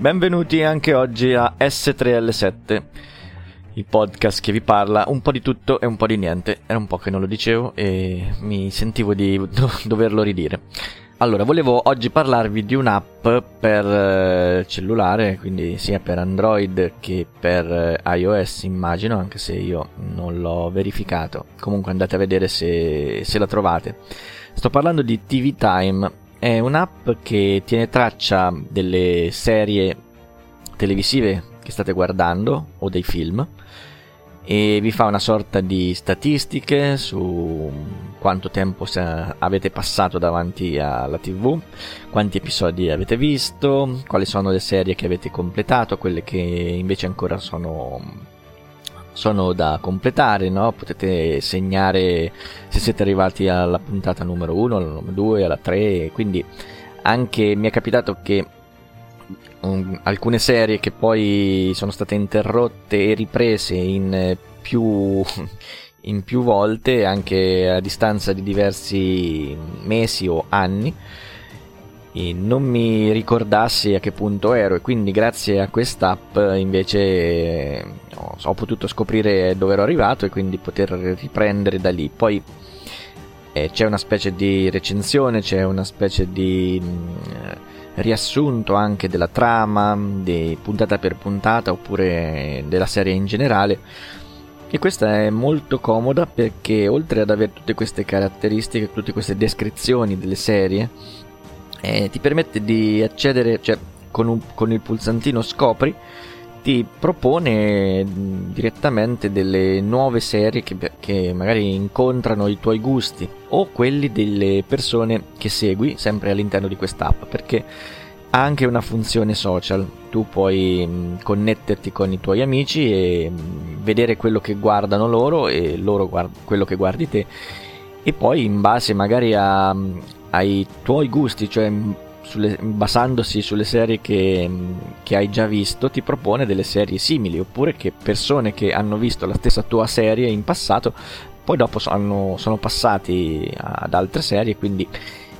Benvenuti anche oggi a S3L7, il podcast che vi parla un po' di tutto e un po' di niente. Era un po' che non lo dicevo e mi sentivo di do- doverlo ridire. Allora, volevo oggi parlarvi di un'app per eh, cellulare, quindi sia per Android che per eh, iOS immagino, anche se io non l'ho verificato. Comunque andate a vedere se, se la trovate. Sto parlando di TV Time è un'app che tiene traccia delle serie televisive che state guardando o dei film e vi fa una sorta di statistiche su quanto tempo avete passato davanti alla tv, quanti episodi avete visto, quali sono le serie che avete completato, quelle che invece ancora sono sono da completare, no? potete segnare se siete arrivati alla puntata numero 1, alla numero 2, alla 3, quindi anche mi è capitato che um, alcune serie che poi sono state interrotte e riprese in più, in più volte, anche a distanza di diversi mesi o anni, non mi ricordassi a che punto ero e quindi grazie a quest'app invece ho potuto scoprire dove ero arrivato e quindi poter riprendere da lì. Poi eh, c'è una specie di recensione, c'è una specie di mh, mm, riassunto anche della trama, di puntata per puntata oppure della serie in generale. E questa è molto comoda perché oltre ad avere tutte queste caratteristiche, tutte queste descrizioni delle serie, eh, ti permette di accedere, cioè con, un, con il pulsantino scopri, ti propone direttamente delle nuove serie che, che, magari incontrano i tuoi gusti o quelli delle persone che segui sempre all'interno di quest'app perché ha anche una funzione social. Tu puoi connetterti con i tuoi amici e vedere quello che guardano loro e loro guard- quello che guardi te e poi in base magari a, ai tuoi gusti, cioè sulle, basandosi sulle serie che, che, hai già visto, ti propone delle serie simili, oppure che persone che hanno visto la stessa tua serie in passato, poi dopo sono, sono passati ad altre serie, quindi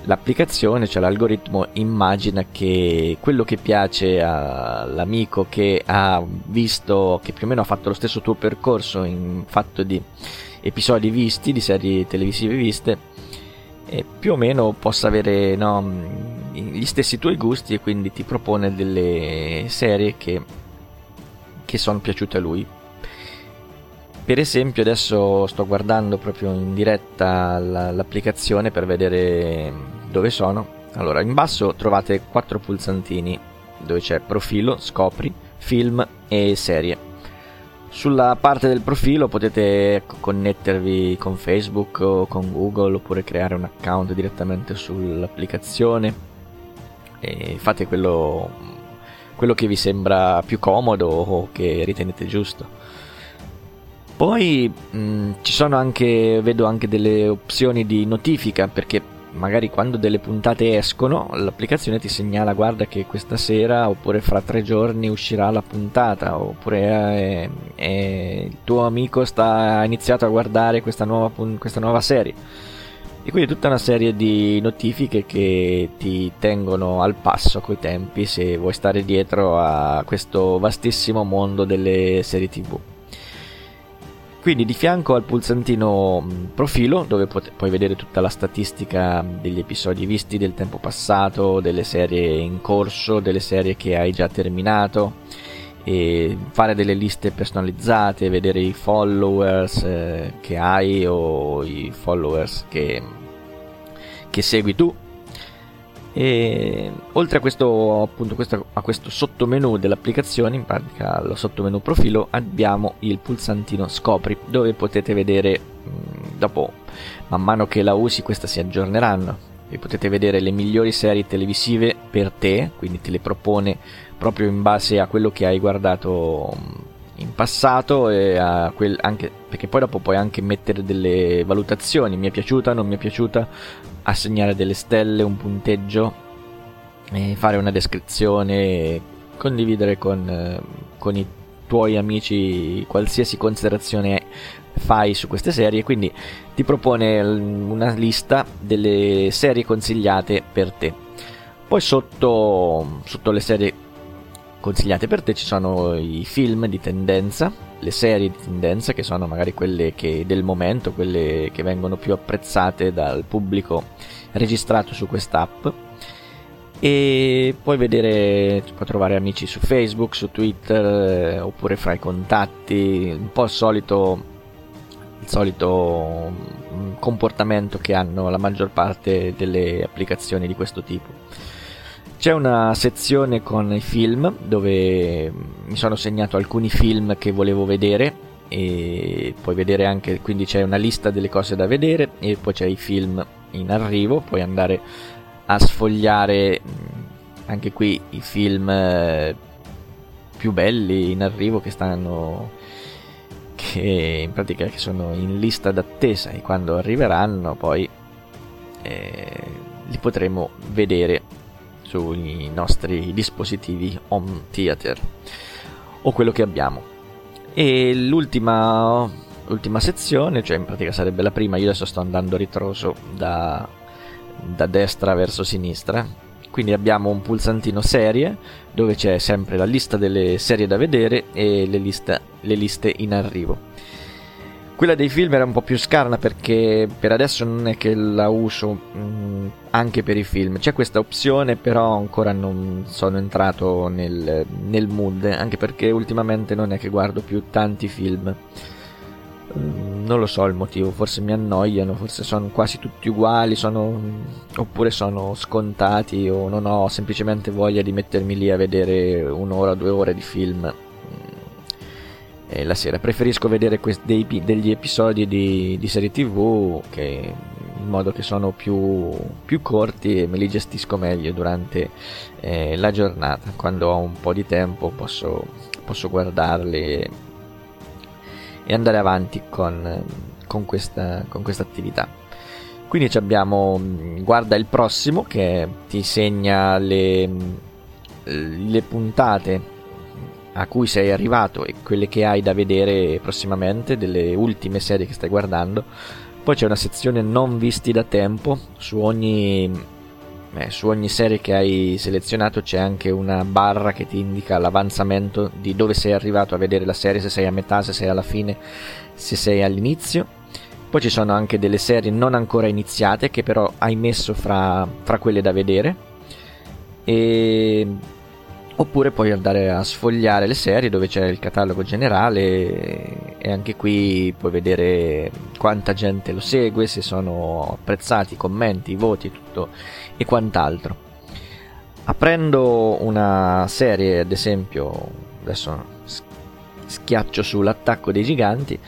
l'applicazione, cioè l'algoritmo, immagina che quello che piace all'amico che ha visto, che più o meno ha fatto lo stesso tuo percorso in fatto di episodi visti, di serie televisive viste, più o meno possa avere no, gli stessi tuoi gusti e quindi ti propone delle serie che, che sono piaciute a lui. Per esempio adesso sto guardando proprio in diretta l'applicazione per vedere dove sono. Allora, in basso trovate quattro pulsantini dove c'è profilo, scopri, film e serie. Sulla parte del profilo potete ecco, connettervi con Facebook o con Google oppure creare un account direttamente sull'applicazione e fate quello, quello che vi sembra più comodo o che ritenete giusto. Poi mh, ci sono anche, vedo anche delle opzioni di notifica perché magari quando delle puntate escono l'applicazione ti segnala guarda che questa sera oppure fra tre giorni uscirà la puntata oppure eh, eh, il tuo amico sta, ha iniziato a guardare questa nuova, questa nuova serie e quindi tutta una serie di notifiche che ti tengono al passo coi tempi se vuoi stare dietro a questo vastissimo mondo delle serie tv quindi di fianco al pulsantino mm, profilo dove pot- puoi vedere tutta la statistica degli episodi visti, del tempo passato, delle serie in corso, delle serie che hai già terminato fare delle liste personalizzate, vedere i followers eh, che hai o i followers che, che segui tu e oltre a questo, appunto, questo, a questo sottomenu dell'applicazione, in pratica lo sottomenu profilo, abbiamo il pulsantino scopri dove potete vedere mm, dopo man mano che la usi questa si aggiorneranno. E potete vedere le migliori serie televisive per te, quindi te le propone proprio in base a quello che hai guardato mm, in passato e quel, anche, perché poi dopo puoi anche mettere delle valutazioni, mi è piaciuta, non mi è piaciuta, assegnare delle stelle, un punteggio, fare una descrizione, condividere con, con i tuoi amici qualsiasi considerazione fai su queste serie, quindi ti propone una lista delle serie consigliate per te. Poi sotto, sotto le serie consigliate per te ci sono i film di tendenza, le serie di tendenza che sono magari quelle che del momento, quelle che vengono più apprezzate dal pubblico registrato su quest'app e puoi vedere, puoi trovare amici su Facebook, su Twitter eh, oppure fra i contatti, un po' il solito, il solito mm, comportamento che hanno la maggior parte delle applicazioni di questo tipo. C'è una sezione con i film dove mi sono segnato alcuni film che volevo vedere e puoi vedere anche, quindi c'è una lista delle cose da vedere e poi c'è i film in arrivo, puoi andare a sfogliare anche qui i film eh, più belli in arrivo che stanno che in pratica che sono in lista d'attesa e quando arriveranno poi eh, li potremo vedere sui nostri dispositivi home theater o quello che abbiamo. E l'ultima, l'ultima sezione cioè in pratica sarebbe la prima io adesso sto andando a ritroso da, da destra verso sinistra. Quindi abbiamo un pulsantino serie dove c'è sempre la lista delle serie da vedere e le, lista, le liste in arrivo quella dei film era un po' più scarna perché per adesso non è che la uso mh, mm, anche per i film. C'è questa opzione, però ancora non sono entrato nel, nel mood, anche perché ultimamente non è che guardo più tanti film. Mm, non lo so il motivo, forse mi annoiano, forse sono quasi tutti uguali, sono, oppure sono scontati o non ho semplicemente voglia di mettermi lì a vedere un'ora due ore di film eh, la sera. Preferisco vedere quest- dei, degli episodi di, di, serie tv che in modo che sono più, più corti e me li gestisco meglio durante eh, la giornata. Quando ho un po' di tempo posso, posso guardarli e, e, andare avanti con, con, questa, con questa attività. Quindi abbiamo guarda il prossimo che ti segna le, le puntate a cui sei arrivato e quelle che hai da vedere prossimamente, delle ultime serie che stai guardando. Poi c'è una sezione non visti da tempo, su ogni, eh, su ogni serie che hai selezionato c'è anche una barra che ti indica l'avanzamento di dove sei arrivato a vedere la serie, se sei a metà, se sei alla fine, se sei all'inizio. Poi ci sono anche delle serie non ancora iniziate che però hai messo fra, fra quelle da vedere. E oppure puoi andare a sfogliare le serie dove c'è il catalogo generale e anche qui puoi vedere quanta gente lo segue, se sono apprezzati i commenti, i voti tutto e quant'altro. Aprendo una serie, ad esempio, adesso schiaccio sull'attacco dei giganti,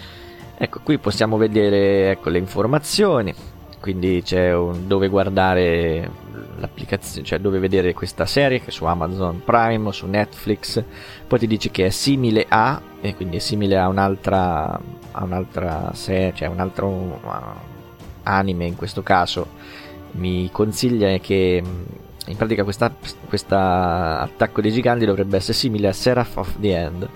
ecco qui possiamo vedere ecco, le informazioni, quindi c'è dove guardare l'applicazione, cioè dove vedere questa serie che su Amazon Prime o su Netflix, poi ti dice che è simile a, e quindi è simile a un'altra, a un'altra serie, cioè un altro uh, anime in questo caso, mi consiglia che in pratica questa attacco dei giganti dovrebbe essere simile a Seraph of the End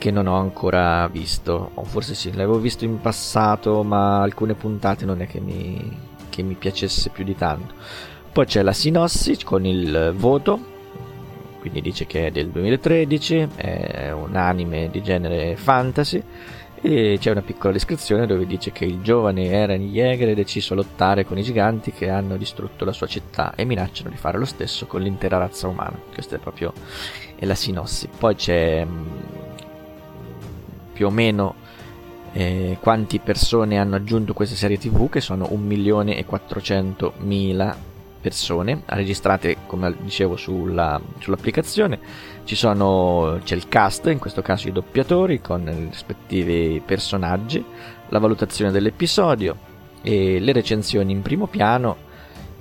che non ho ancora visto o forse sì, l'avevo visto in passato ma alcune puntate non è che mi, che mi piacesse più di tanto poi c'è la sinossi con il voto, quindi dice che è del 2013, è un anime di genere fantasy e c'è una piccola descrizione dove dice che il giovane Eren Yeager è deciso a lottare con i giganti che hanno distrutto la sua città e minacciano di fare lo stesso con l'intera razza umana. Questa è proprio è la sinossi. Poi c'è mm, più o meno eh, quante persone hanno aggiunto questa serie tv che sono 1 milione 400 mila persone registrate come dicevo sulla, sull'applicazione. Sono, c'è il cast in questo caso i doppiatori con i rispettivi personaggi la valutazione dell'episodio le recensioni in primo piano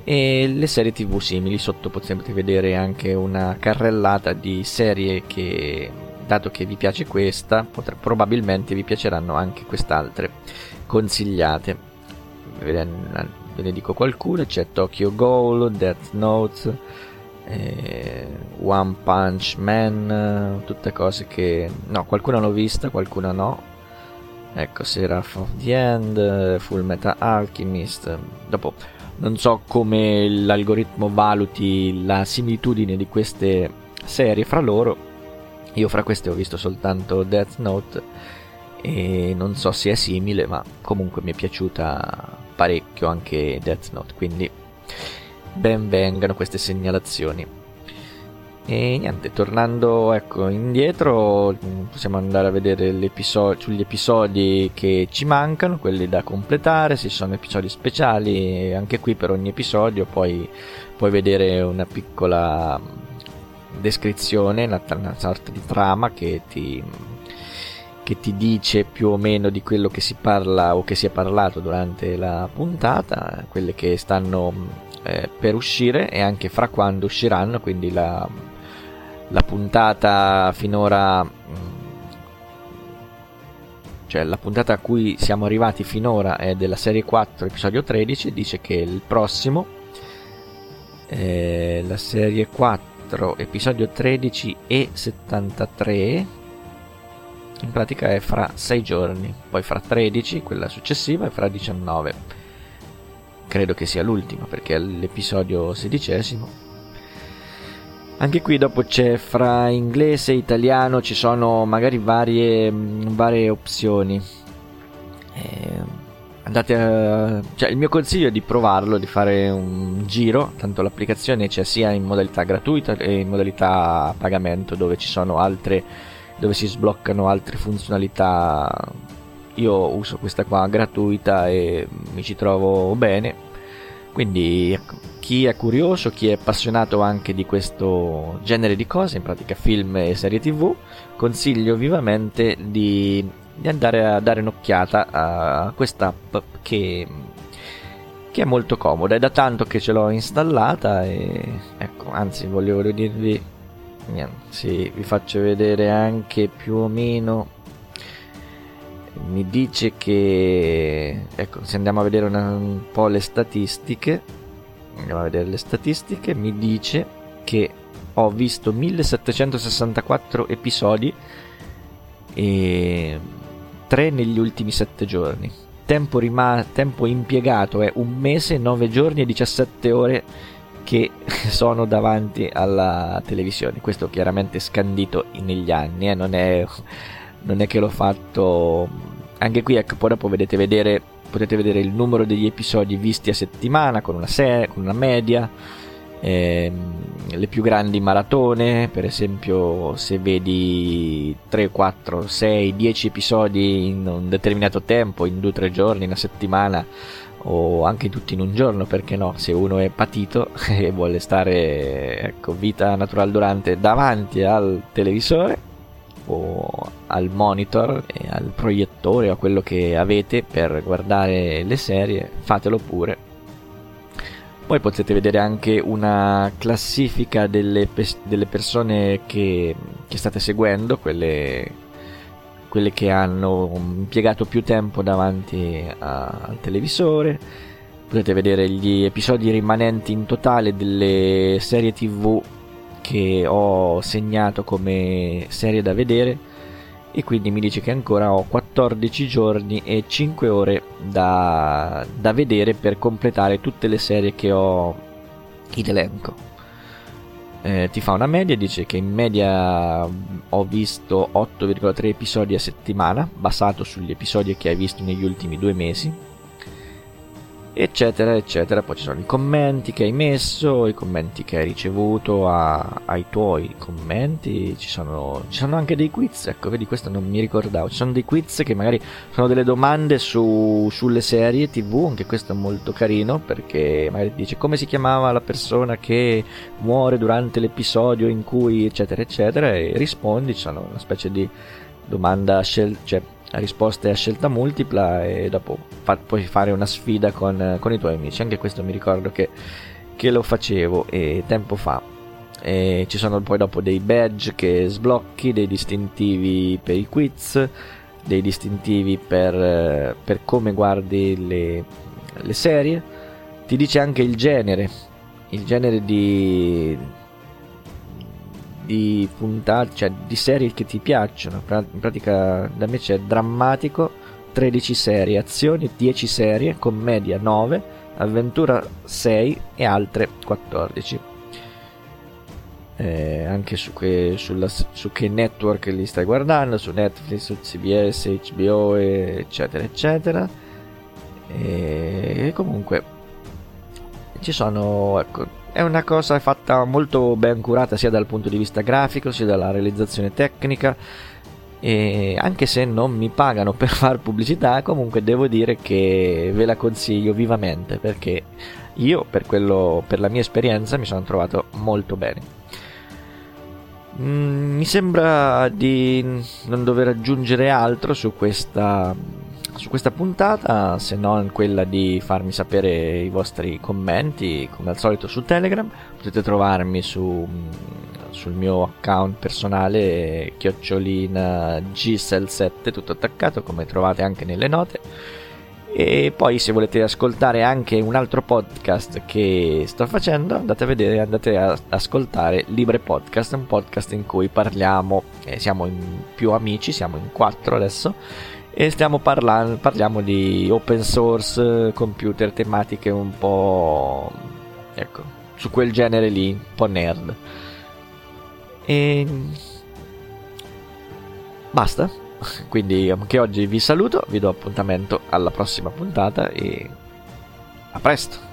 e le serie tv simili. Sotto potete vedere anche una carrellata di serie che dato che vi piace questa potrà, probabilmente vi piaceranno anche quest'altre consigliate ve ne dico qualcuna, c'è Tokyo Ghoul, Death Note, eh, One Punch Man, tutte cose che... no, qualcuna l'ho vista, qualcuna no. Ecco, Seraph of the End, Full Metal Alchemist. Dopo, non so come l'algoritmo valuti la similitudine di queste serie fra loro, Io fra queste ho visto soltanto Death Note e non so se è simile, ma comunque mi è piaciuta parecchio anche Death Note, quindi ben vengano queste segnalazioni. E niente, tornando ecco, indietro, possiamo andare a vedere sugli episodi che ci mancano, quelli da completare, se sono episodi speciali, anche qui per ogni episodio poi puoi vedere una piccola descrizione, una, una sorta di trama che ti, che ti dice più o meno di quello che si parla o che si è parlato durante la puntata, quelle che stanno eh, per uscire e anche fra quando usciranno, quindi la, la puntata finora mm, cioè la puntata a cui siamo arrivati finora è della serie 4 episodio 13 dice che il prossimo eh, la serie 4 episodio 13 e 73 in pratica è fra 6 giorni poi fra 13 quella successiva e fra 19 credo che sia l'ultima perché è l'episodio sedicesimo anche qui dopo c'è fra inglese e italiano ci sono magari varie, varie opzioni. Eh, a, cioè il mio consiglio è di provarlo, di fare un giro, tanto l'applicazione c'è sia in modalità gratuita che in modalità pagamento dove ci sono altre dove si sbloccano altre funzionalità. Io uso questa qua gratuita e mi ci trovo bene. Quindi ecco, chi è curioso, chi è appassionato anche di questo genere di cose, in pratica film e serie tv, consiglio vivamente di, di andare a dare un'occhiata a quest'app che, che, è molto comoda. È da tanto che ce l'ho installata e ecco, anzi volevo dirvi, niente, sì, vi faccio vedere anche più o meno mi dice che ecco se andiamo a vedere una, un po' le statistiche andiamo a vedere le statistiche, mi dice che ho visto 1764 episodi e 3 negli ultimi 7 giorni. Tempo, rima- tempo impiegato è un mese, 9 giorni e 17 ore che sono davanti alla televisione. Questo chiaramente scandito negli anni, eh? non, è, non, è, che l'ho fatto. Anche qui, ecco, poi dopo vedete vedere potete vedere il numero degli episodi visti a settimana con una, serie, con una media, ehm, le più grandi maratone, per esempio se vedi 3, 4, 6, 10 episodi in un determinato tempo, in 2-3 giorni, una settimana o anche tutti in un giorno, perché no, se uno è patito e vuole stare ecco, vita natural durante davanti al televisore o al monitor, al proiettore o a quello che avete per guardare le serie, fatelo pure. Poi potete vedere anche una classifica delle, pe- delle persone che, che, state seguendo, quelle, quelle, che hanno impiegato più tempo davanti a, al televisore. Potete vedere gli episodi rimanenti in totale delle serie tv che ho segnato come serie da vedere e quindi mi dice che ancora ho 14 giorni e 5 ore da, da vedere per completare tutte le serie che ho in elenco. Eh, ti fa una media, dice che in media ho visto 8,3 episodi a settimana, basato sugli episodi che hai visto negli ultimi due mesi eccetera eccetera. Poi ci sono i commenti che hai messo i commenti che hai ricevuto a, ai tuoi commenti. Ci sono, ci sono, anche dei quiz ecco vedi questo non mi ricordavo. Ci sono dei quiz che magari sono delle domande su, sulle serie tv anche questo è molto carino perché magari dice come si chiamava la persona che muore durante l'episodio in cui eccetera eccetera e rispondi ci sono una specie di domanda scel- cioè risposte a scelta multipla e dopo fa- puoi fare una sfida con, con, i tuoi amici. Anche questo mi ricordo che, che lo facevo e tempo fa. E ci sono poi dopo dei badge che sblocchi, dei distintivi per i quiz, dei distintivi per, per come guardi le, le serie. Ti dice anche il genere, il genere di, di puntate, cioè di serie che ti piacciono. In pratica da me c'è drammatico, 13 serie, azioni 10 serie, commedia 9, avventura 6 e altre 14. eh, anche su che, sulla, su che network li stai guardando, su Netflix, su CBS, HBO, eccetera, eccetera. E comunque ci sono, ecco, è una cosa fatta molto ben curata sia dal punto di vista grafico sia dalla realizzazione tecnica e anche se non mi pagano per fare pubblicità comunque devo dire che ve la consiglio vivamente perché io per, quello, per la mia esperienza mi sono trovato molto bene. Mm, mi sembra di non dover aggiungere altro su questa, su questa puntata se non quella di farmi sapere i vostri commenti come al solito su Telegram. Potete trovarmi su sul mio account personale chiocciolina gsel7 tutto attaccato come trovate anche nelle note. E poi se volete ascoltare anche un altro podcast che sto facendo andate a vedere andate a ascoltare Libre Podcast un podcast in cui parliamo eh, siamo in più amici siamo in quattro adesso e stiamo parlando parliamo di open source computer tematiche un po' ecco su quel genere lì un po' nerd e basta. Quindi anche oggi vi saluto, vi do appuntamento alla prossima puntata e a presto.